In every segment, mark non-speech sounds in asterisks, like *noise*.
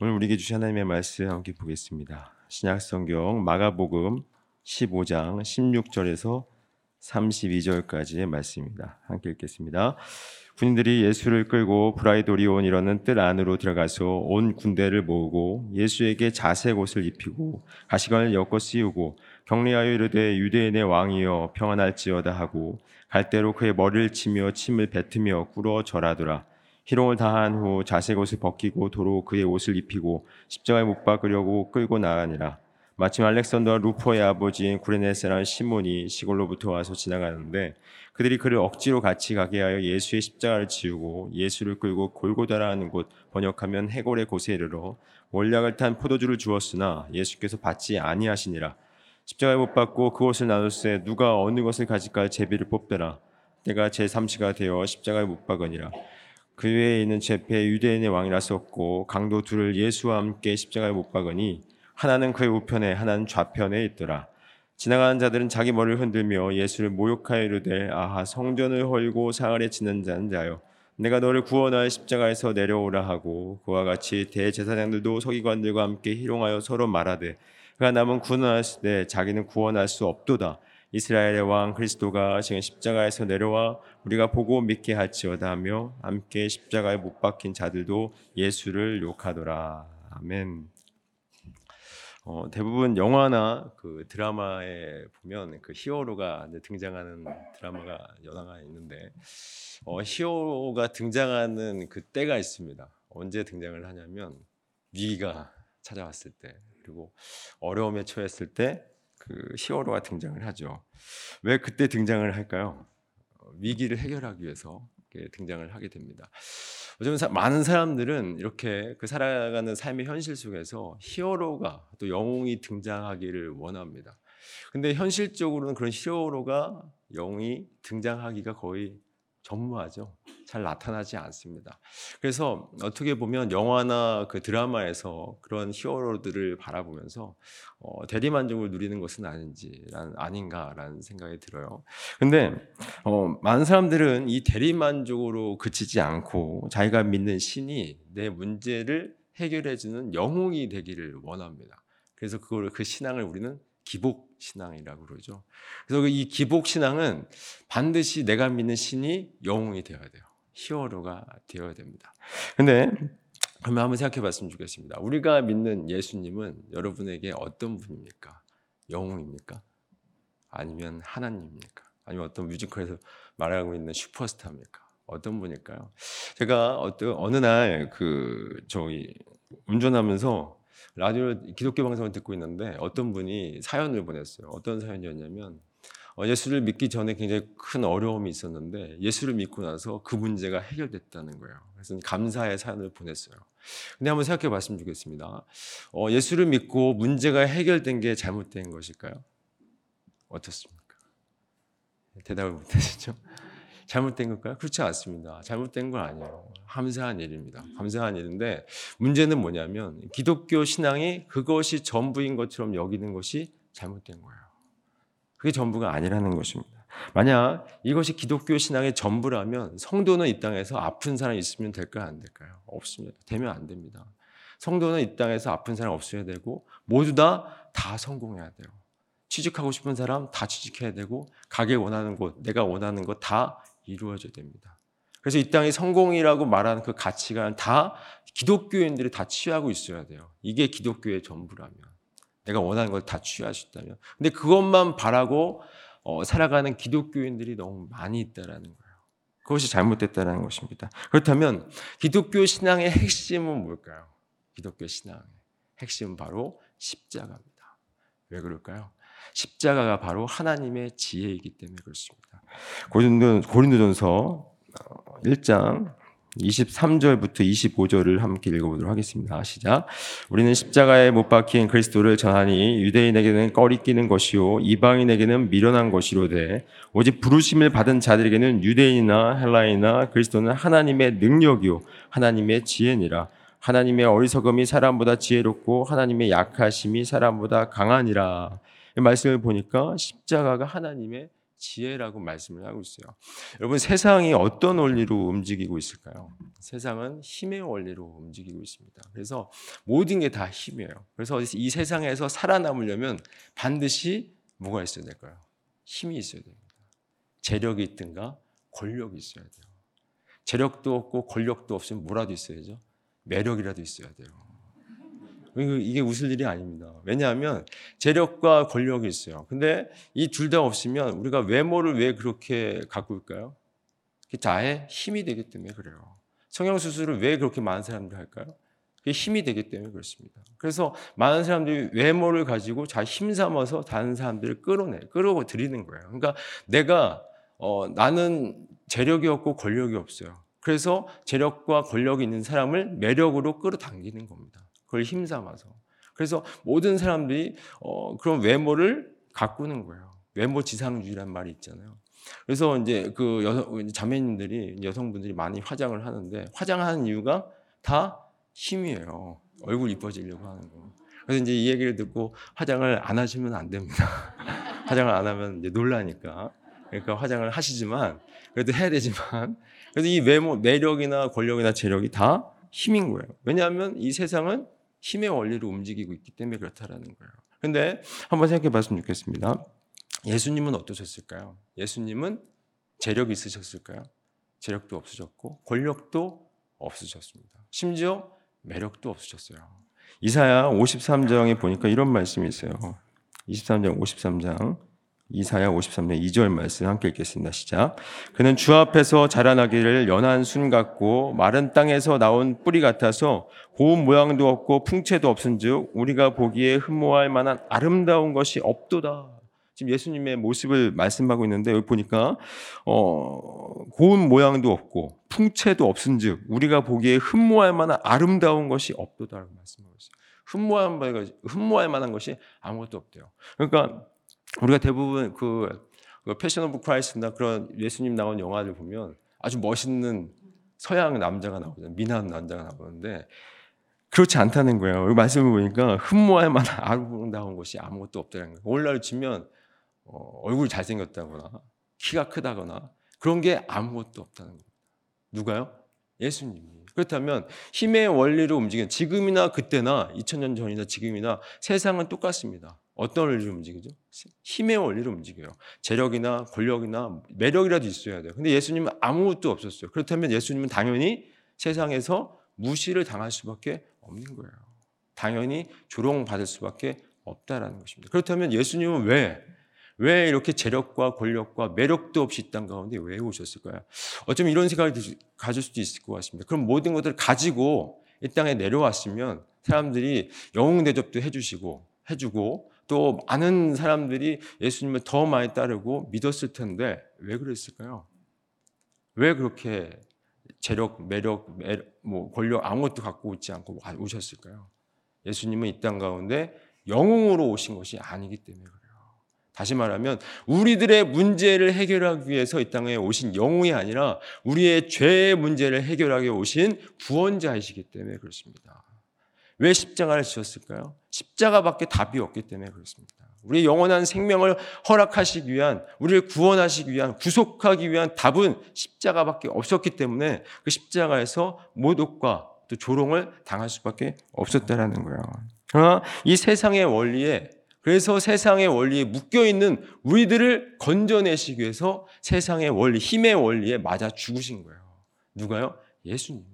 오늘 우리에게 주신 하나님의 말씀 함께 보겠습니다. 신약 성경 마가복음 15장 16절에서 32절까지의 말씀입니다. 함께 읽겠습니다. 군인들이 예수를 끌고 브라이도리온 이라는 뜰 안으로 들어가서 온 군대를 모으고 예수에게 자색 옷을 입히고 가시관을 엮어 씌우고 격리하여 이르되 유대인의 왕이여 평안할지어다 하고 갈대로 그의 머리를 치며 침을 뱉으며 꿇어 절하더라. 희롱을 다한 후 자색 옷을 벗기고 도로 그의 옷을 입히고 십자가에 못 박으려고 끌고 나가니라. 마침 알렉산더와 루포의 아버지인 구레네 사람 시몬이 시골로부터 와서 지나가는데 그들이 그를 억지로 같이 가게 하여 예수의 십자가를 지우고 예수를 끌고 골고다라는 곳 번역하면 해골의 곳에 이르러 원약을 탄 포도주를 주었으나 예수께서 받지 아니하시니라. 십자가에 못 박고 그것을 나눴을 누가 어느 것을 가질까 제비를 뽑더라. 내가 제 삼시가 되어 십자가에 못 박으니라. 그 외에 있는 제패 유대인의 왕이라 썼고 강도 둘을 예수와 함께 십자가에 못 박으니 하나는 그의 우편에 하나는 좌편에 있더라. 지나가는 자들은 자기 머리를 흔들며 예수를 모욕하여 이르되 아하 성전을 헐고 사흘에 지는 자는 자여 내가 너를 구원하여 십자가에서 내려오라 하고 그와 같이 대제사장들도 서기관들과 함께 희롱하여 서로 말하되 그가 남은 구원하였을 때 자기는 구원할 수 없도다. 이스라엘의 왕 그리스도가 지금 십자가에서 내려와 우리가 보고 믿게 할지어다 하며 함께 십자가에 못 박힌 자들도 예수를 욕하더라. 아멘. 어, 대부분 영화나 그 드라마에 보면 그 히어로가 등장하는 드라마가 여러 있는데 어, 히어로가 등장하는 그 때가 있습니다. 언제 등장을 하냐면 위기가 찾아왔을 때 그리고 어려움에 처했을 때 그 히어로가 등장을 하죠. 왜 그때 등장을 할까요? 어, 위기를 해결하기 위해서 등장을 하게 됩니다. 요즘 많은 사람들은 이렇게 그 살아가는 삶의 현실 속에서 히어로가 또 영웅이 등장하기를 원합니다. 근데 현실적으로는 그런 히어로가 영웅이 등장하기가 거의 전무하죠. 잘 나타나지 않습니다. 그래서 어떻게 보면 영화나 그 드라마에서 그런 히어로들을 바라보면서 어, 대리만족을 누리는 것은 아닌지 아닌가라는 생각이 들어요. 근데 어, 많은 사람들은 이 대리만족으로 그치지 않고 자기가 믿는 신이 내 문제를 해결해주는 영웅이 되기를 원합니다. 그래서 그걸 그 신앙을 우리는 기복 신앙이라고 그러죠. 그래서 그이 기복 신앙은 반드시 내가 믿는 신이 영웅이 되어야 돼요. 히어로가 되어야 됩니다. 근데 그러면 한번 생각해 봤으면 좋겠습니다. 우리가 믿는 예수님은 여러분에게 어떤 분입니까? 영웅입니까? 아니면 하나님입니까? 아니면 어떤 뮤지컬에서 말하고 있는 슈퍼스타입니까? 어떤 분일까요? 제가 어떤 어느 날 그 저희 운전하면서 라디오 기독교 방송을 듣고 있는데 어떤 분이 사연을 보냈어요. 어떤 사연이었냐면 어, 예수를 믿기 전에 굉장히 큰 어려움이 있었는데 예수를 믿고 나서 그 문제가 해결됐다는 거예요. 그래서 감사의 사연을 보냈어요. 근데 한번 생각해 봤으면 좋겠습니다. 어, 예수를 믿고 문제가 해결된 게 잘못된 것일까요? 어떻습니까? 대답을 못 하시죠? *laughs* 잘못된 걸까요? 그렇지 않습니다. 잘못된 건 아니에요. 감사한 일입니다. 감사한 일인데 문제는 뭐냐면 기독교 신앙이 그것이 전부인 것처럼 여기는 것이 잘못된 거예요. 그게 전부가 아니라는 것입니다. 만약 이것이 기독교 신앙의 전부라면 성도는 이 땅에서 아픈 사람 있으면 될까요? 안 될까요? 없습니다. 되면 안 됩니다. 성도는 이 땅에서 아픈 사람 없어야 되고 모두 다 다 성공해야 돼요. 취직하고 싶은 사람 다 취직해야 되고 가게 원하는 곳, 내가 원하는 것 다 이루어져야 됩니다. 그래서 이 땅의 성공이라고 말하는 그 가치관 다 기독교인들이 다 취하고 있어야 돼요. 이게 기독교의 전부라면. 내가 원하는 걸 다 취할 수 있다면. 근데 그것만 바라고 어, 살아가는 기독교인들이 너무 많이 있다라는 거예요. 그것이 잘못됐다는 것입니다. 그렇다면 기독교 신앙의 핵심은 뭘까요? 기독교 신앙의 핵심은 바로 십자가입니다. 왜 그럴까요? 십자가가 바로 하나님의 지혜이기 때문에 그렇습니다. 고린도, 고린도전서 1장 어, 23절부터 25절을 함께 읽어보도록 하겠습니다. 시작. 우리는 십자가에 못 박힌 그리스도를 전하니 유대인에게는 꺼리끼는 것이요 이방인에게는 미련한 것이로 되 오직 부르심을 받은 자들에게는 유대인이나 헬라이나 그리스도는 하나님의 능력이요 하나님의 지혜니라. 하나님의 어리석음이 사람보다 지혜롭고 하나님의 약하심이 사람보다 강하니라. 이 말씀을 보니까 십자가가 하나님의 지혜라고 말씀을 하고 있어요. 여러분 세상이 어떤 원리로 움직이고 있을까요? 세상은 힘의 원리로 움직이고 있습니다. 그래서 모든 게 다 힘이에요. 그래서 이 세상에서 살아남으려면 반드시 뭐가 있어야 될까요? 힘이 있어야 됩니다. 재력이 있든가 권력이 있어야 돼요. 재력도 없고 권력도 없으면 뭐라도 있어야죠. 매력이라도 있어야 돼요. 이게 웃을 일이 아닙니다. 왜냐하면 재력과 권력이 있어요. 근데 이 둘 다 없으면 우리가 외모를 왜 그렇게 갖고 있까요? 자의 힘이 되기 때문에 그래요. 성형수술을 왜 그렇게 많은 사람들이 할까요? 그게 힘이 되기 때문에 그렇습니다. 그래서 많은 사람들이 외모를 가지고 자 힘삼아서 다른 사람들을 끌어내, 끌어들이는 거예요. 그러니까 내가, 어, 나는 재력이 없고 권력이 없어요. 그래서 재력과 권력이 있는 사람을 매력으로 끌어당기는 겁니다. 그걸 힘삼아서. 그래서 모든 사람들이 어, 그런 외모를 가꾸는 거예요. 외모 지상주의란 말이 있잖아요. 그래서 이제 그 여성, 자매님들이 여성분들이 많이 화장을 하는데 화장하는 이유가 다 힘이에요. 얼굴 이뻐지려고 하는 거. 그래서 이제 이 얘기를 듣고 화장을 안 하시면 안 됩니다. *laughs* 화장을 안 하면 이제 놀라니까. 그러니까 화장을 하시지만 그래도 해야 되지만 그래서 이 외모 매력이나 권력이나 재력이 다 힘인 거예요. 왜냐하면 이 세상은 힘의 원리로 움직이고 있기 때문에 그렇다라는 거예요. 근데 한번 생각해 봤으면 좋겠습니다. 예수님은 어떠셨을까요? 예수님은 재력이 있으셨을까요? 재력도 없으셨고 권력도 없으셨습니다. 심지어 매력도 없으셨어요. 이사야 53장에 보니까 이런 말씀이 있어요. 23장 53장 이사야 53장 2절 말씀 함께 읽겠습니다. 시작. 그는 주 앞에서 자라나기를 연한 순 같고 마른 땅에서 나온 뿌리 같아서 고운 모양도 없고 풍채도 없은즉 우리가 보기에 흠모할 만한 아름다운 것이 없도다. 지금 예수님의 모습을 말씀하고 있는데 여기 보니까 어, 고운 모양도 없고 풍채도 없은즉 우리가 보기에 흠모할 만한 아름다운 것이 없도다라고 말씀하고 있어요. 흠모할 만한 것이 아무것도 없대요. 그러니까 우리가 대부분 그, 그 Passion of Christ나 그런 예수님 나온 영화를 보면 아주 멋있는 서양 남자가 나오잖아요. 미남 남자가 나오는데 그렇지 않다는 거예요. 여기 말씀을 보니까 흠모할 만한 *laughs* 아름다운 것이 아무것도 없다는 거예요. 오늘날 치면 어, 얼굴 잘생겼다거나 키가 크다거나 그런 게 아무것도 없다는 겁니다. 누가요? 예수님이. 그렇다면 힘의 원리로 움직이는 지금이나 그때나 2000년 전이나 지금이나 세상은 똑같습니다. 어떤 원리로 움직이죠? 힘의 원리로 움직여요. 재력이나 권력이나 매력이라도 있어야 돼요. 근데 예수님은 아무것도 없었어요. 그렇다면 예수님은 당연히 세상에서 무시를 당할 수밖에 없는 거예요. 당연히 조롱받을 수밖에 없다라는 것입니다. 그렇다면 예수님은 왜, 왜 이렇게 재력과 권력과 매력도 없이 이 땅 가운데 왜 오셨을까요? 어쩌면 이런 생각이 가질 수도 있을 것 같습니다. 그럼 모든 것들을 가지고 이 땅에 내려왔으면 사람들이 영웅 대접도 해주시고 해주고 또 많은 사람들이 예수님을 더 많이 따르고 믿었을 텐데 왜 그랬을까요? 왜 그렇게 재력, 매력, 매력 뭐 권력 아무것도 갖고 있지 않고 오셨을까요? 예수님은 이 땅 가운데 영웅으로 오신 것이 아니기 때문에 그래요. 다시 말하면 우리들의 문제를 해결하기 위해서 이 땅에 오신 영웅이 아니라 우리의 죄의 문제를 해결하기 오신 구원자이시기 때문에 그렇습니다. 왜 십자가를 지셨을까요? 십자가밖에 답이 없기 때문에 그렇습니다. 우리 영원한 생명을 허락하시기 위한, 우리를 구원하시기 위한, 구속하기 위한 답은 십자가밖에 없었기 때문에 그 십자가에서 모독과 또 조롱을 당할 수밖에 없었다라는 거예요. 그러나 이 세상의 원리에 그래서 세상의 원리에 묶여 있는 우리들을 건져내시기 위해서 세상의 원리, 힘의 원리에 맞아 죽으신 거예요. 누가요? 예수님.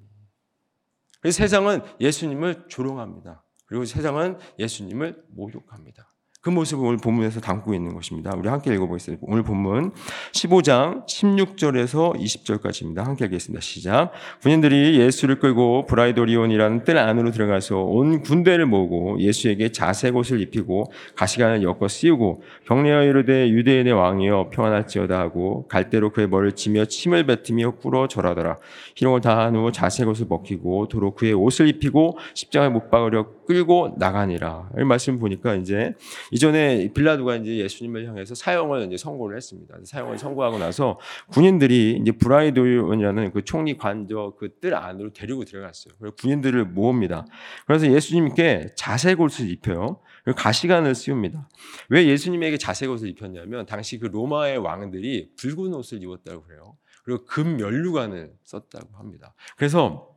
세상은 예수님을 조롱합니다. 그리고 세상은 예수님을 모욕합니다. 그 모습을 오늘 본문에서 담고 있는 것입니다. 우리 함께 읽어보겠습니다. 오늘 본문 15장 16절에서 20절까지입니다. 함께 읽겠습니다. 시작. 군인들이 예수를 끌고 브라이도리온이라는 뜰 안으로 들어가서 온 군대를 모으고 예수에게 자색 옷을 입히고 가시관을 엮어 씌우고 경례하여 이르되 유대인의 왕이여 평안할지어다 하고 갈대로 그의 머리를 치며 침을 뱉으며 꿇어 절하더라. 희롱을 다한 후 자색 옷을 벗기고 도로 그의 옷을 입히고 십자가에 못 박으려 끌고 나가니라. 이 말씀 보니까 이제 이전에 빌라도가 이제 예수님을 향해서 사형을 이제 선고를 했습니다. 사형을 선고하고 나서 군인들이 이제 브라이도이라는 그 총리 관저 그 뜰 안으로 데리고 들어갔어요. 그리고 군인들을 모읍니다. 그래서 예수님께 자색 옷을 입혀요. 가시관을 씌웁니다. 왜 예수님에게 자색 옷을 입혔냐면 당시 그 로마의 왕들이 붉은 옷을 입었다고 그래요. 그리고 금 면류관을 썼다고 합니다. 그래서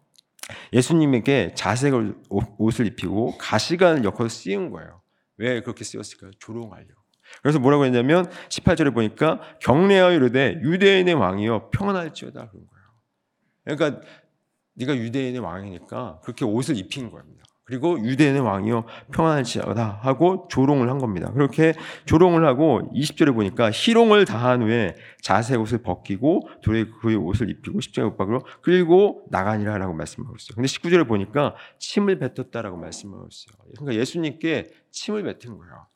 예수님에게 자색 옷을 입히고 가시관을 엮어서 씌운 거예요. 왜 그렇게 씌웠을까요? 조롱하려고. 그래서 뭐라고 했냐면 18절에 보니까 경례하여 이르되 유대인의 왕이여 평안할지어다 그런 거예요. 그러니까 네가 유대인의 왕이니까 그렇게 옷을 입힌 겁니다. 그리고 유대인의 왕이요 평안할지어다 하고 조롱을 한 겁니다. 그렇게 조롱을 하고 20절에 보니까 희롱을 다한 후에 자색 옷을 벗기고 돌에 그 옷을 입히고 십자가 못 박으로 끌고 나가니라라고 말씀하고 있어요. 근데 19절에 보니까 침을 뱉었다라고 말씀하고 있어요. 그러니까 예수님께 침을 뱉은 거예요.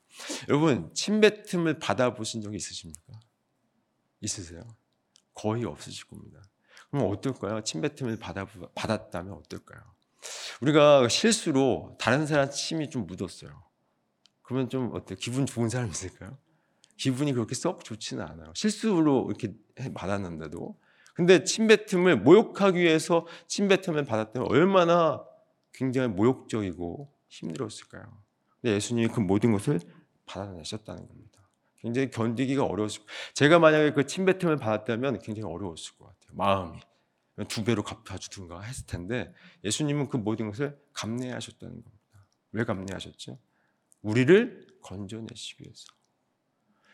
여러분 침 뱉음을 받아보신 적이 있으십니까? 있으세요? 거의 없으실 겁니다. 그럼 어떨까요? 침 뱉음을 받아 받았다면 어떨까요? 우리가 실수로 다른 사람 침이 좀 묻었어요. 그러면 좀 어때? 기분 좋은 사람 있을까요? 기분이 그렇게 썩 좋지는 않아요. 실수로 이렇게 받았는데도. 근데 침뱉음을 모욕하기 위해서 침뱉음을 받았다면 얼마나 굉장히 모욕적이고 힘들었을까요? 근데 예수님이 그 모든 것을 받아내셨다는 겁니다. 굉장히 견디기가 어려웠을. 제가 만약에 그 침뱉음을 받았다면 굉장히 어려웠을 것 같아요. 마음이. 두 배로 갚아주든가 했을 텐데 예수님은 그 모든 것을 감내하셨다는 겁니다. 왜 감내하셨죠? 우리를 건져내시기 위해서.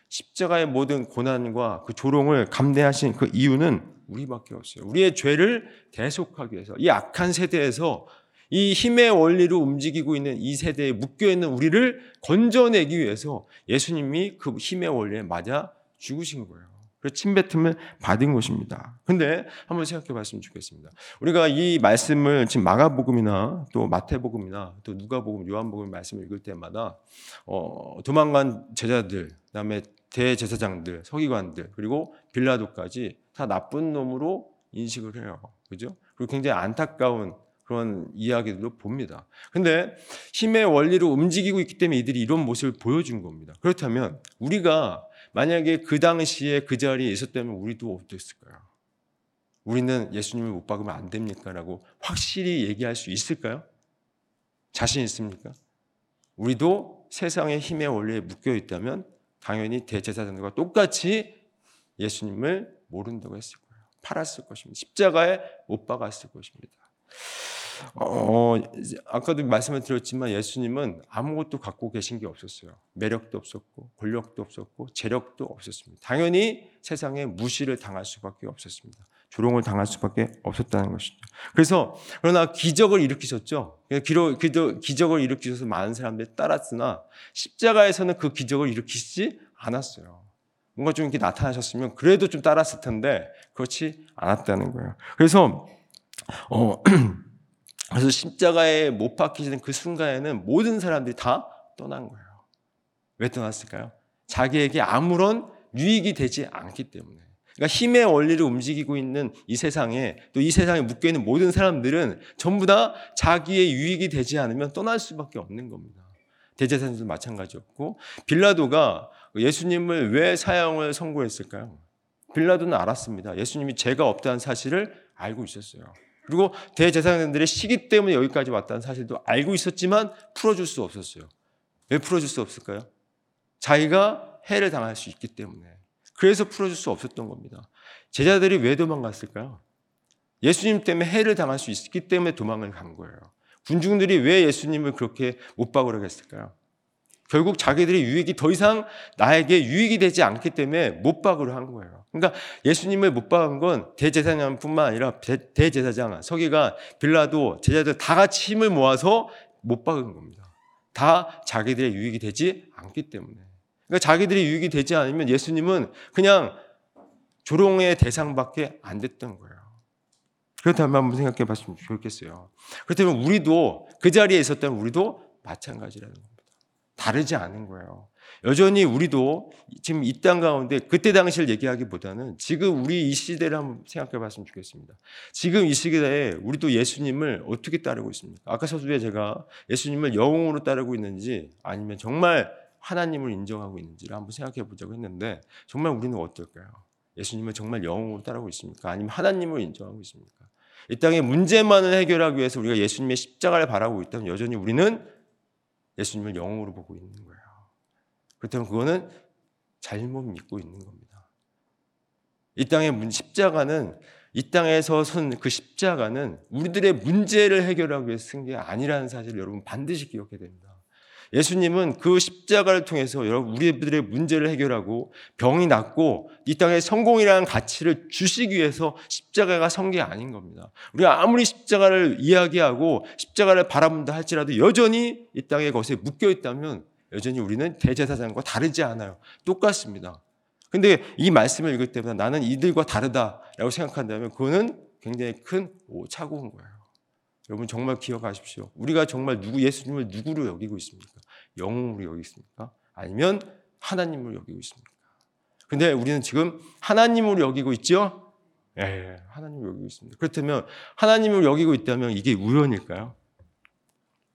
십자가의 모든 고난과 그 조롱을 감내하신 그 이유는 우리밖에 없어요. 우리의 죄를 대속하기 위해서 이 악한 세대에서 이 힘의 원리로 움직이고 있는 이 세대에 묶여 있는 우리를 건져내기 위해서 예수님이 그 힘의 원리에 맞아 죽으신 거예요. 그 침뱉음을 받은 것입니다. 근데 한번 생각해 봤으면 좋겠습니다. 우리가 이 말씀을 지금 마가복음이나 또 마태복음이나 또 누가복음, 요한복음 말씀을 읽을 때마다 어, 도망간 제자들, 그다음에 대제사장들, 서기관들, 그리고 빌라도까지 다 나쁜 놈으로 인식을 해요. 그죠? 그리고 굉장히 안타까운 그런 이야기들도 봅니다. 근데 힘의 원리로 움직이고 있기 때문에 이들이 이런 모습을 보여준 겁니다. 그렇다면 우리가 만약에 그 당시에 그 자리에 있었다면 우리도 어땠을까요? 우리는 예수님을 못 박으면 안 됩니까? 라고 확실히 얘기할 수 있을까요? 자신 있습니까? 우리도 세상의 힘의 원리에 묶여 있다면 당연히 대제사장들과 똑같이 예수님을 모른다고 했을 거예요. 팔았을 것입니다. 십자가에 못 박았을 것입니다. 어, 아까도 말씀을 드렸지만 예수님은 아무것도 갖고 계신 게 없었어요. 매력도 없었고, 권력도 없었고, 재력도 없었습니다. 당연히 세상에 무시를 당할 수밖에 없었습니다. 조롱을 당할 수밖에 없었다는 것이죠. 그래서 그러나 기적을 일으키셨죠. 기록, 기적을 일으키셔서 많은 사람들이 따랐으나 십자가에서는 그 기적을 일으키지 않았어요. 뭔가 좀 이렇게 나타나셨으면 그래도 좀 따랐을 텐데 그렇지 않았다는 거예요. 그래서 어 *clears throat* 그래서 십자가에 못 박히시는 그 순간에는 모든 사람들이 다 떠난 거예요. 왜 떠났을까요? 자기에게 아무런 유익이 되지 않기 때문에. 그러니까 힘의 원리를 움직이고 있는 이 세상에 또 이 세상에 묶여 있는 모든 사람들은 전부 다 자기의 유익이 되지 않으면 떠날 수밖에 없는 겁니다. 대제사장도 마찬가지였고 빌라도가 예수님을 왜 사형을 선고했을까요? 빌라도는 알았습니다. 예수님이 죄가 없다는 사실을 알고 있었어요. 그리고 대제사장들의 시기 때문에 여기까지 왔다는 사실도 알고 있었지만 풀어줄 수 없었어요. 왜 풀어줄 수 없을까요? 자기가 해를 당할 수 있기 때문에. 그래서 풀어줄 수 없었던 겁니다. 제자들이 왜 도망갔을까요? 예수님 때문에 해를 당할 수 있기 때문에 도망을 간 거예요. 군중들이 왜 예수님을 그렇게 못 박으려고 했을까요? 결국 자기들의 유익이 더 이상 나에게 유익이 되지 않기 때문에 못 박으려 한 거예요. 그러니까 예수님을 못 박은 건 대제사장뿐만 아니라 대 제사장, 서기가 빌라도 제자들 다 같이 힘을 모아서 못 박은 겁니다. 다 자기들의 유익이 되지 않기 때문에. 그러니까 자기들이 유익이 되지 않으면 예수님은 그냥 조롱의 대상밖에 안 됐던 거예요. 그렇다면 한번 생각해 봤으면 좋겠어요. 그렇다면 우리도 그 자리에 있었다면 우리도 마찬가지라는 겁니다. 다르지 않은 거예요. 여전히 우리도 지금 이 땅 가운데 그때 당시를 얘기하기보다는 지금 우리 이 시대를 한번 생각해 봤으면 좋겠습니다. 지금 이 시대에 우리도 예수님을 어떻게 따르고 있습니까? 아까 서두에 제가 예수님을 영웅으로 따르고 있는지 아니면 정말 하나님을 인정하고 있는지를 한번 생각해 보자고 했는데 정말 우리는 어떨까요? 예수님을 정말 영웅으로 따르고 있습니까? 아니면 하나님을 인정하고 있습니까? 이 땅의 문제만을 해결하기 위해서 우리가 예수님의 십자가를 바라고 있다면 여전히 우리는 예수님을 영웅으로 보고 있는 거예요. 그렇다면 그거는 잘못 믿고 있는 겁니다. 이 땅의 십자가는 이 땅에서 선 그 십자가는 우리들의 문제를 해결하기 위해서 쓴 게 아니라는 사실을 여러분 반드시 기억해야 됩니다. 예수님은 그 십자가를 통해서 여러분 우리들의 문제를 해결하고 병이 낫고 이 땅에 성공이라는 가치를 주시기 위해서 십자가가 선 게 아닌 겁니다. 우리가 아무리 십자가를 이야기하고 십자가를 바라본다 할지라도 여전히 이 땅에 것에 묶여 있다면 여전히 우리는 대제사장과 다르지 않아요. 똑같습니다. 근데 이 말씀을 읽을 때마다 나는 이들과 다르다라고 생각한다면 그거는 굉장히 큰 오차고인 거예요. 여러분 정말 기억하십시오. 우리가 정말 누구 예수님을 누구로 여기고 있습니까? 영웅으로 여기고 있습니까? 아니면 하나님으로 여기고 있습니까? 근데 우리는 지금 하나님으로 여기고 있죠? 예, 하나님으로 여기고 있습니다. 그렇다면 하나님으로 여기고 있다면 이게 우연일까요?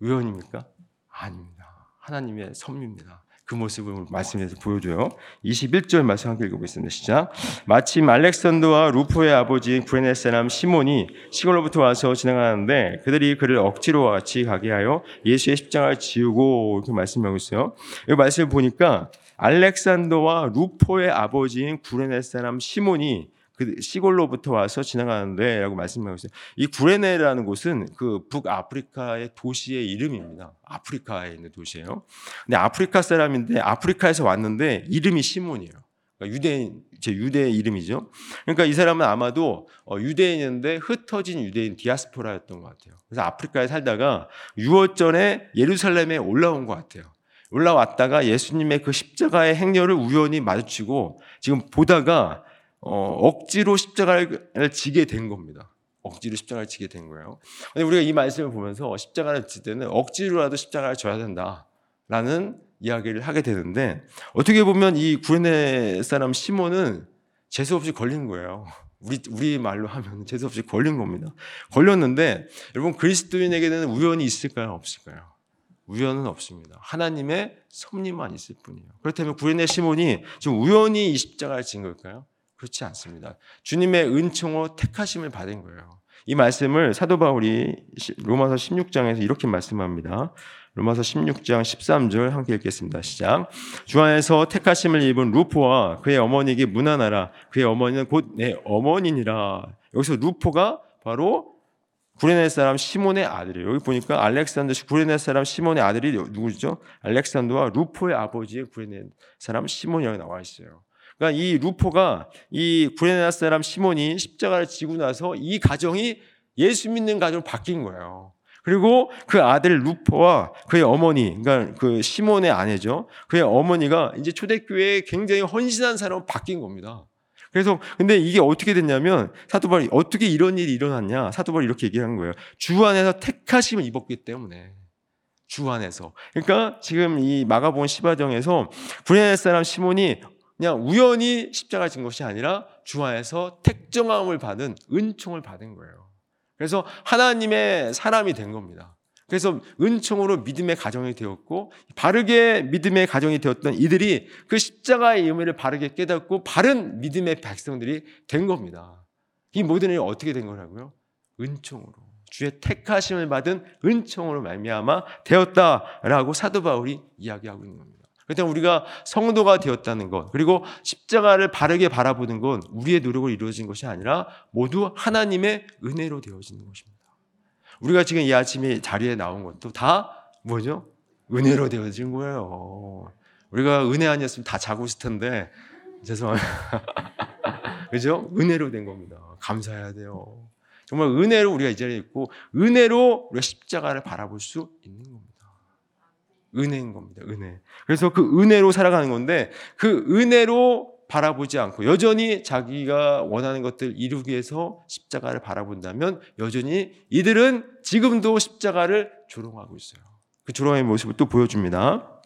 우연입니까? 아닙니다. 하나님의 섭리입니다. 그 모습을 말씀에서 보여줘요. 21절 말씀 함께 읽어보겠습니다. 시작. 마침 알렉산더와 루포의 아버지인 구레네 사람 시몬이 시골로부터 와서 지나가는데 그들이 그를 억지로 같이 가게 하여 예수의 십장을 지우고 이렇게 말씀하고 있어요. 이 말씀을 보니까 알렉산더와 루포의 아버지인 구레네 사람 시몬이 그 시골로부터 와서 지나가는데라고 말씀하고 있어요. 이 구레네라는 곳은 그 북아프리카의 도시의 이름입니다. 아프리카에 있는 도시예요. 근데 아프리카 사람인데 아프리카에서 왔는데 이름이 시몬이에요. 그러니까 유대인 제 유대 이름이죠. 그러니까 이 사람은 아마도 어, 유대인인데 흩어진 유대인 디아스포라였던 것 같아요. 그래서 아프리카에 살다가 유월전에 예루살렘에 올라온 것 같아요. 올라왔다가 예수님의 그 십자가의 행렬을 우연히 마주치고 지금 보다가 어, 억지로 십자가를 지게 된 겁니다. 억지로 십자가를 지게 된 거예요. 근데 우리가 이 말씀을 보면서 십자가를 질 때는 억지로라도 십자가를 져야 된다라는 이야기를 하게 되는데 어떻게 보면 이 구레네 사람 시몬은 재수 없이 걸린 거예요. *laughs* 우리 우리 말로 하면 재수 없이 걸린 겁니다. 걸렸는데 여러분 그리스도인에게는 우연이 있을까요? 없을까요? 우연은 없습니다. 하나님의 섭리만 있을 뿐이에요. 그렇다면 구레네 시몬이 지금 우연히 이 십자가를 진 걸까요? 그렇지 않습니다. 주님의 은총으로 택하심을 받은 거예요. 이 말씀을 사도 바울이 로마서 16장에서 이렇게 말씀합니다. 로마서 16장 13절 함께 읽겠습니다. 시작. 주 안에서 택하심을 입은 루포와 그의 어머니에게 문안하라. 그의 어머니는 곧 내 어머니니라. 여기서 루포가 바로 구레네 사람 시몬의 아들이에요. 여기 보니까 알렉산더 구레네 사람 시몬의 아들이 누구죠? 알렉산더와 루포의 아버지의 구레네 사람 시몬이라고 나와 있어요. 그러니까 이 루포가 이 구레나 사람 시몬이 십자가를 지고 나서 이 가정이 예수 믿는 가정으로 바뀐 거예요. 그리고 그 아들 루포와 그의 어머니, 그러니까 그 시몬의 아내죠. 그의 어머니가 이제 초대교회에 굉장히 헌신한 사람으로 바뀐 겁니다. 그래서 근데 이게 어떻게 됐냐면 사도바울이 어떻게 이런 일이 일어났냐? 사도바울이 이렇게 얘기한 거예요. 주 안에서 택하심을 입었기 때문에. 주 안에서. 그러니까 지금 이 마가복음 10화정에서 구레네 사람 시몬이 그냥 우연히 십자가 진 것이 아니라 주 안에서 택정함을 받은 은총을 받은 거예요. 그래서 하나님의 사람이 된 겁니다. 그래서 은총으로 믿음의 가정이 되었고 바르게 믿음의 가정이 되었던 이들이 그 십자가의 의미를 바르게 깨닫고 바른 믿음의 백성들이 된 겁니다. 이 모든 일이 어떻게 된 거라고요? 은총으로 주의 택하심을 받은 은총으로 말미암아 되었다라고 사도 바울이 이야기하고 있는 겁니다. 그때 우리가 성도가 되었다는 것, 그리고 십자가를 바르게 바라보는 건 우리의 노력으로 이루어진 것이 아니라 모두 하나님의 은혜로 되어지는 것입니다. 우리가 지금 이 아침에 자리에 나온 것도 다 뭐죠? 은혜로 되어진 거예요. 우리가 은혜 아니었으면 다 자고 있을 텐데, 죄송합니다. *laughs* 그죠? 은혜로 된 겁니다. 감사해야 돼요. 정말 은혜로 우리가 이 자리에 있고, 은혜로 우리가 십자가를 바라볼 수 있는 겁니다. 은혜인 겁니다. 은혜. 그래서 그 은혜로 살아가는 건데 그 은혜로 바라보지 않고 여전히 자기가 원하는 것들 이루기 위해서 십자가를 바라본다면 여전히 이들은 지금도 십자가를 조롱하고 있어요. 그 조롱의 모습을 또 보여줍니다.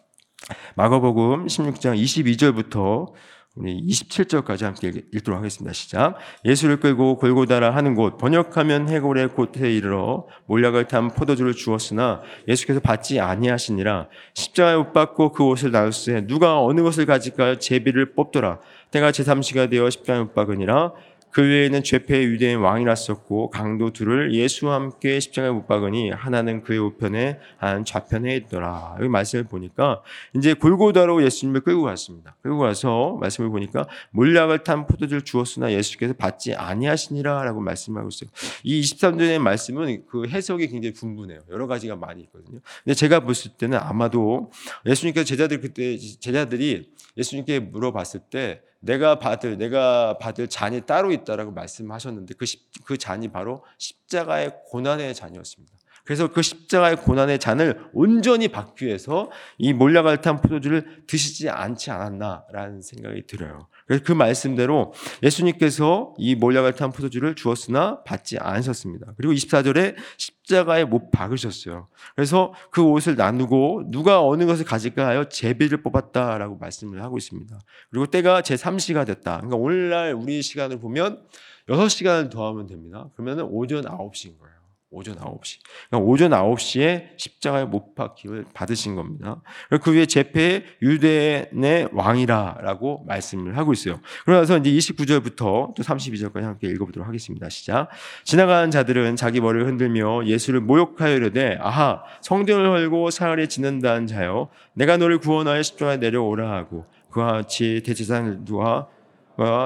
마가복음 16장 22절부터 우리 27절까지 함께 읽도록 하겠습니다. 시작. 예수를 끌고 골고다라 하는 곳 번역하면 해골의 곳에 이르러 몰약을 탄 포도주를 주었으나 예수께서 받지 아니하시니라 십자가에 못 박고 그 옷을 나눴으에 누가 어느 것을 가질까 제비를 뽑더라 때가 제3시가 되어 십자가에 못 박으니라 그 외에는 죄패 유대인 왕이 났었고 강도 둘을 예수와 함께 십자가에 못 박으니 하나는 그의 우편에 한 좌편에 있더라. 여기 말씀을 보니까 이제 골고다로 예수님을 끌고 갔습니다. 끌고 가서 말씀을 보니까 몰약을 탄 포도주를 주었으나 예수께서 받지 아니하시니라라고 말씀하고 있어요. 이 23절의 말씀은 그 해석이 굉장히 분분해요. 여러 가지가 많이 있거든요. 근데 제가 봤을 때는 아마도 예수님께서 제자들 그때 제자들이 예수님께 물어봤을 때 내가 받을 내가 받을 잔이 따로 있다라고 말씀하셨는데 그, 십, 그 잔이 바로 십자가의 고난의 잔이었습니다. 그래서 그 십자가의 고난의 잔을 온전히 받기 위해서 이 몰약을 탄 포도주를 드시지 않지 않았나라는 생각이 들어요. 그래서 그 말씀대로 예수님께서 이 몰약을 탄 포도주를 주었으나 받지 않으셨습니다. 그리고 24절에 십자가에 못 박으셨어요. 그래서 그 옷을 나누고 누가 어느 것을 가질까 하여 제비를 뽑았다라고 말씀을 하고 있습니다. 그리고 때가 제3시가 됐다. 그러니까 오늘날 우리 시간을 보면 6시간을 더하면 됩니다. 그러면 오전 9시인 거예요. 오전 9시. 그러니까 오전 9시에 십자가에 못 박힘을 받으신 겁니다. 그 위에 제페의 유대인의 왕이라라고 말씀을 하고 있어요. 그러면서 이제 29절부터 또 32절까지 함께 읽어보도록 하겠습니다. 시작. 지나가는 자들은 자기 머리를 흔들며 예수를 모욕하여 이르되 아하 성전을 헐고 사흘에 지는다는 자여 내가 너를 구원하여 십자가에 내려오라 하고 그와 같이 대제사장들과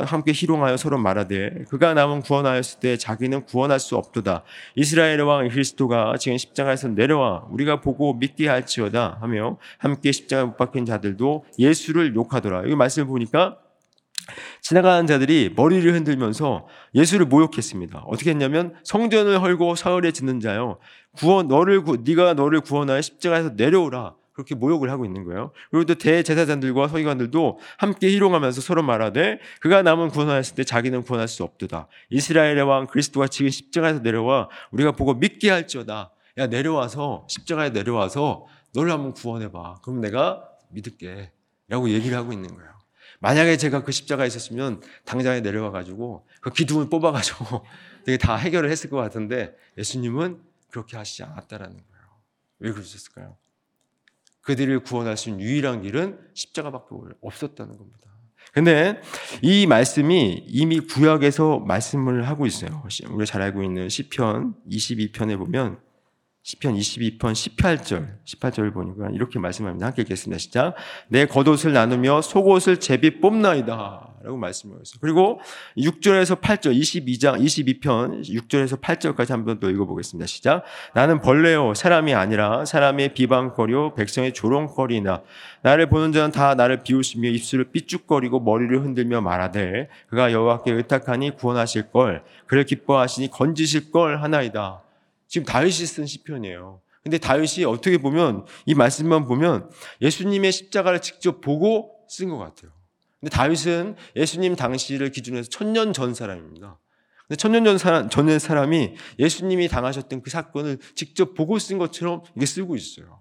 함께 희롱하여 서로 말하되 그가 남은 구원하였을 때 자기는 구원할 수 없도다. 이스라엘의 왕 그리스도가 지금 십자가에서 내려와 우리가 보고 믿게 할지어다 하며 함께 십자가에 못 박힌 자들도 예수를 욕하더라. 이 말씀을 보니까 지나가는 자들이 머리를 흔들면서 예수를 모욕했습니다. 어떻게 했냐면 성전을 헐고 사흘에 짓는 자요. 구원 너를 네가 너를 구원하여 십자가에서 내려오라. 그렇게 모욕을 하고 있는 거예요. 그리고 또 대제사장들과 서기관들도 함께 희롱하면서 서로 말하되 그가 남은 구원하였을 때 자기는 구원할 수 없도다. 이스라엘의 왕 그리스도가 지금 십자가에서 내려와 우리가 보고 믿게 할지어다. 야 내려와서 십자가에 내려와서 너를 한번 구원해봐. 그럼 내가 믿을게. 라고 얘기를 하고 있는 거예요. 만약에 제가 그 십자가에 있었으면 당장에 내려와 가지고 그 기둥을 뽑아 가지고 *laughs* 되게 다 해결을 했을 것 같은데 예수님은 그렇게 하시지 않았다라는 거예요. 왜 그러셨을까요? 그들을 구원할 수 있는 유일한 길은 십자가밖에 없었다는 겁니다. 근데 이 말씀이 이미 구약에서 말씀을 하고 있어요. 우리가 잘 알고 있는 시편 22편에 보면 시편 22편 18절 18절을 보니까 이렇게 말씀합니다. 함께 읽겠습니다. 시작. 내 겉옷을 나누며 속옷을 제비 뽑나이다. 라고 말씀하셨어요. 그리고 6절에서 8절, 22장, 22편 6절에서 8절까지 한번 더 읽어보겠습니다. 시작. 나는 벌레요, 사람이 아니라 사람의 비방거리요, 백성의 조롱거리나 나를 보는 자는 다 나를 비웃으며 입술을 삐죽거리고 머리를 흔들며 말하되 그가 여호와께 의탁하니 구원하실 걸, 그를 기뻐하시니 건지실 걸 하나이다. 지금 다윗이 쓴 시편이에요. 근데 다윗이 어떻게 보면 이 말씀만 보면 예수님의 십자가를 직접 보고 쓴 것 같아요. 근데 다윗은 예수님 당시를 기준으로 해서 천년 전 사람입니다. 근데 천년 전 사람, 전의 사람이 예수님이 당하셨던 그 사건을 직접 보고 쓴 것처럼 이게 쓰고 있어요.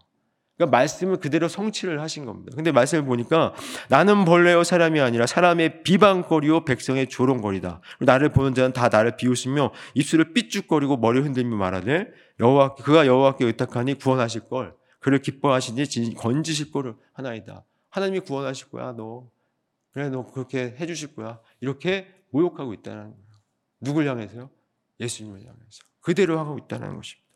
그러니까 말씀을 그대로 성취를 하신 겁니다. 근데 말씀을 보니까 나는 벌레요 사람이 아니라 사람의 비방거리요 백성의 조롱거리다. 나를 보는 자는 다 나를 비웃으며 입술을 삐죽거리고 머리 흔들며 말하되 여호와 그가 여호와께 의탁하니 구원하실 걸 그를 기뻐하시니 건지실 거를 하나이다. 하나님이 구원하실 거야 너. 그래 너 그렇게 해주실 거야. 이렇게 모욕하고 있다는 거예요. 누굴 향해서요? 예수님을 향해서. 그대로 하고 있다는 것입니다.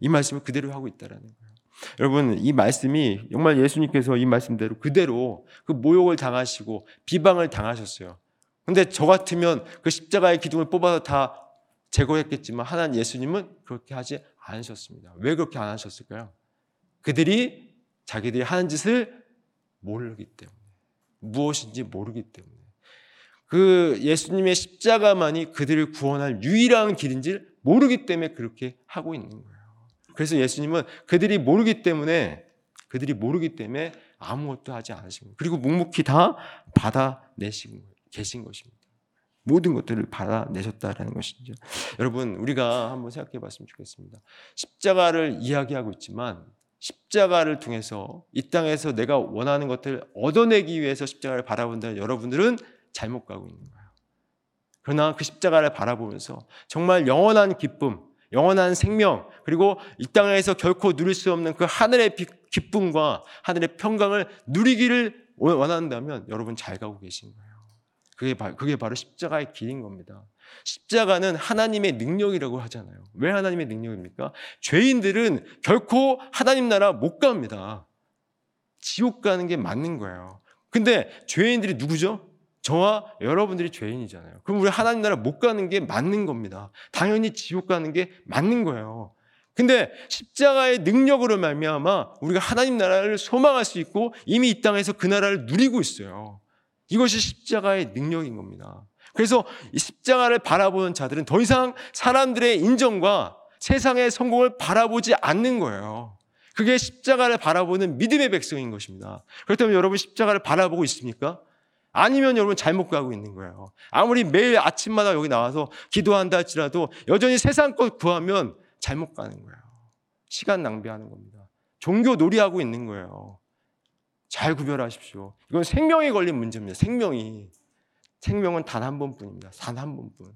이 말씀을 그대로 하고 있다는 거예요. 여러분 이 말씀이 정말 예수님께서 이 말씀대로 그대로 그 모욕을 당하시고 비방을 당하셨어요. 근데 저 같으면 그 십자가의 기둥을 뽑아서 다 제거했겠지만 하나님 예수님은 그렇게 하지 않으셨습니다. 왜 그렇게 안 하셨을까요? 그들이 자기들이 하는 짓을 모르기 때문에. 무엇인지 모르기 때문에 그 예수님의 십자가만이 그들을 구원할 유일한 길인지 모르기 때문에 그렇게 하고 있는 거예요. 그래서 예수님은 그들이 모르기 때문에 그들이 모르기 때문에 아무것도 하지 않으신 거예요. 그리고 묵묵히 다 받아내신 계신 것입니다. 모든 것들을 받아내셨다라는 것이죠. 여러분, 우리가 한번 생각해 봤으면 좋겠습니다. 십자가를 이야기하고 있지만 십자가를 통해서 이 땅에서 내가 원하는 것들을 얻어내기 위해서 십자가를 바라본다는 여러분들은 잘못 가고 있는 거예요. 그러나 그 십자가를 바라보면서 정말 영원한 기쁨, 영원한 생명, 그리고 이 땅에서 결코 누릴 수 없는 그 하늘의 비- 기쁨과 하늘의 평강을 누리기를 원한다면 여러분 잘 가고 계신 거예요. 그게, 바, 그게 바로 십자가의 길인 겁니다. 십자가는 하나님의 능력이라고 하잖아요. 왜 하나님의 능력입니까? 죄인들은 결코 하나님 나라 못 갑니다. 지옥 가는 게 맞는 거예요. 근데 죄인들이 누구죠? 저와 여러분들이 죄인이잖아요. 그럼 우리 하나님 나라 못 가는 게 맞는 겁니다. 당연히 지옥 가는 게 맞는 거예요. 근데 십자가의 능력으로 말미암아 우리가 하나님 나라를 소망할 수 있고 이미 이 땅에서 그 나라를 누리고 있어요. 이것이 십자가의 능력인 겁니다. 그래서 이 십자가를 바라보는 자들은 더 이상 사람들의 인정과 세상의 성공을 바라보지 않는 거예요. 그게 십자가를 바라보는 믿음의 백성인 것입니다. 그렇다면 여러분 십자가를 바라보고 있습니까? 아니면 여러분 잘못 가고 있는 거예요. 아무리 매일 아침마다 여기 나와서 기도한다 할지라도 여전히 세상 것 구하면 잘못 가는 거예요. 시간 낭비하는 겁니다. 종교 놀이하고 있는 거예요. 잘 구별하십시오. 이건 생명이 걸린 문제입니다. 생명이. 생명은 단 한 번뿐입니다. 단 한 번뿐.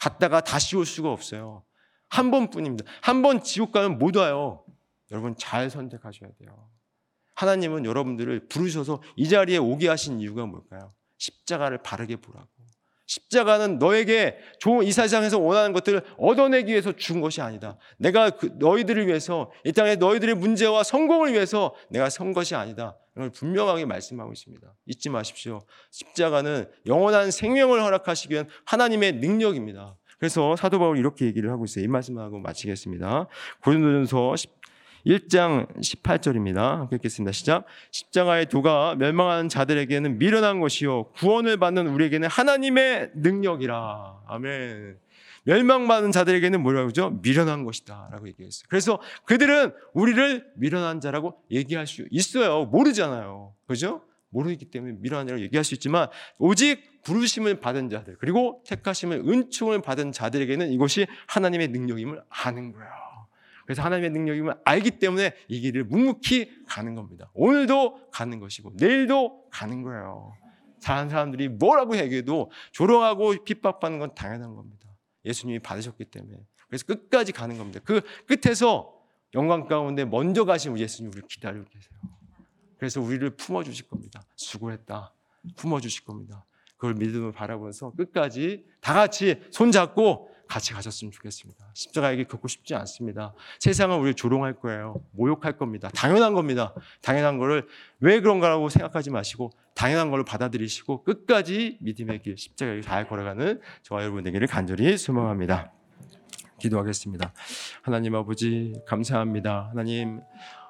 갔다가 다시 올 수가 없어요. 한 번뿐입니다. 한 번 지옥 가면 못 와요. 여러분 잘 선택하셔야 돼요. 하나님은 여러분들을 부르셔서 이 자리에 오게 하신 이유가 뭘까요? 십자가를 바르게 보라고. 십자가는 너에게 좋은 이 세상에서 원하는 것들을 얻어내기 위해서 준 것이 아니다. 내가 그 너희들을 위해서 이 땅에 너희들의 문제와 성공을 위해서 내가 선 것이 아니다. 이걸 분명하게 말씀하고 있습니다. 잊지 마십시오. 십자가는 영원한 생명을 허락하시기 위한 하나님의 능력입니다. 그래서 사도 바울이 이렇게 얘기를 하고 있어요. 이 말씀하고 마치겠습니다. 고린도전서 1장 18절입니다. 함께 읽겠습니다. 시작. 십자가의 도가 멸망하는 자들에게는 미련한 것이요 구원을 받는 우리에게는 하나님의 능력이라. 아멘. 멸망받는 자들에게는 뭐라고 그러죠? 미련한 것이다 라고 얘기했어요. 그래서 그들은 우리를 미련한 자라고 얘기할 수 있어요. 모르잖아요. 그죠? 모르기 때문에 미련한 자라고 얘기할 수 있지만 오직 부르심을 받은 자들 그리고 택하심을 은총을 받은 자들에게는 이것이 하나님의 능력임을 아는 거예요. 그래서 하나님의 능력임을 알기 때문에 이 길을 묵묵히 가는 겁니다. 오늘도 가는 것이고 내일도 가는 거예요. 다른 사람들이 뭐라고 얘기해도 조롱하고 핍박받는 건 당연한 겁니다. 예수님이 받으셨기 때문에. 그래서 끝까지 가는 겁니다. 그 끝에서 영광 가운데 먼저 가신 예수님 우리를 기다리고 계세요. 그래서 우리를 품어 주실 겁니다. 수고했다. 품어 주실 겁니다. 그걸 믿음을 바라보면서 끝까지 다 같이 손 잡고 같이 가셨으면 좋겠습니다. 십자가에게 겪고 싶지 않습니다. 세상은 우리를 조롱할 거예요. 모욕할 겁니다. 당연한 겁니다. 당연한 거를 왜 그런가라고 생각하지 마시고 당연한 걸 받아들이시고 끝까지 믿음의 길 십자가에 잘 걸어가는 저와 여러분 되기를 간절히 소망합니다. 기도하겠습니다. 하나님 아버지 감사합니다. 하나님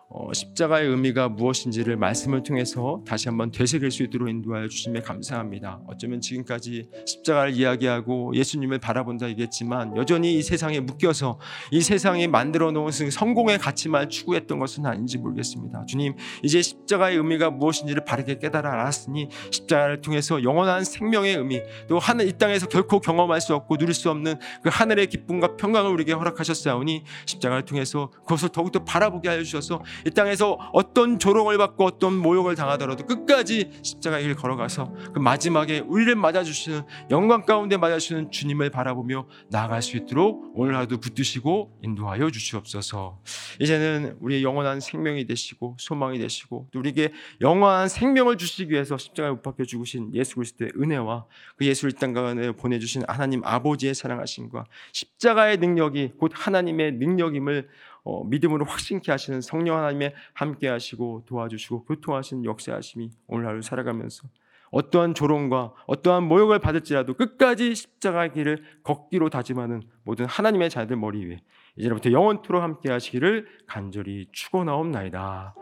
어, 십자가의 의미가 무엇인지를 말씀을 통해서 다시 한번 되새길 수 있도록 인도하여 주심에 감사합니다. 어쩌면 지금까지 십자가를 이야기하고 예수님을 바라본다 얘기했지만 여전히 이 세상에 묶여서 이 세상이 만들어 놓은 성공의 가치만 추구했던 것은 아닌지 모르겠습니다. 주님, 이제 십자가의 의미가 무엇인지를 바르게 깨달아 알았으니 십자가를 통해서 영원한 생명의 의미 또 하늘 이 땅에서 결코 경험할 수 없고 누릴 수 없는 그 하늘의 기쁨과 평강을 우리에게 허락하셨사오니 십자가를 통해서 그것을 더욱더 바라보게 하여 주셔서 이 땅에서 어떤 조롱을 받고 어떤 모욕을 당하더라도 끝까지 십자가의 길 걸어가서 그 마지막에 우리를 맞아주시는 영광 가운데 맞아주시는 주님을 바라보며 나아갈 수 있도록 오늘 하루도 붙드시고 인도하여 주시옵소서. 이제는 우리의 영원한 생명이 되시고 소망이 되시고 또 우리에게 영원한 생명을 주시기 위해서 십자가에 못 박혀 죽으신 예수 그리스도의 은혜와 그 예수를 이땅 가운데 보내주신 하나님 아버지의 사랑하심과 십자가의 능력이 곧 하나님의 능력임을 어, 믿음으로 확신케 하시는 성령 하나님의 함께 하시고 도와주시고 교통하시는 역사하심이 오늘 하루 살아가면서 어떠한 조롱과 어떠한 모욕을 받을지라도 끝까지 십자가의 길을 걷기로 다짐하는 모든 하나님의 자들 머리 위에 이제부터 영원토록 함께 하시기를 간절히 축원하옵나이다.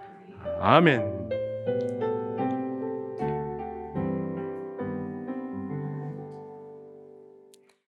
아멘.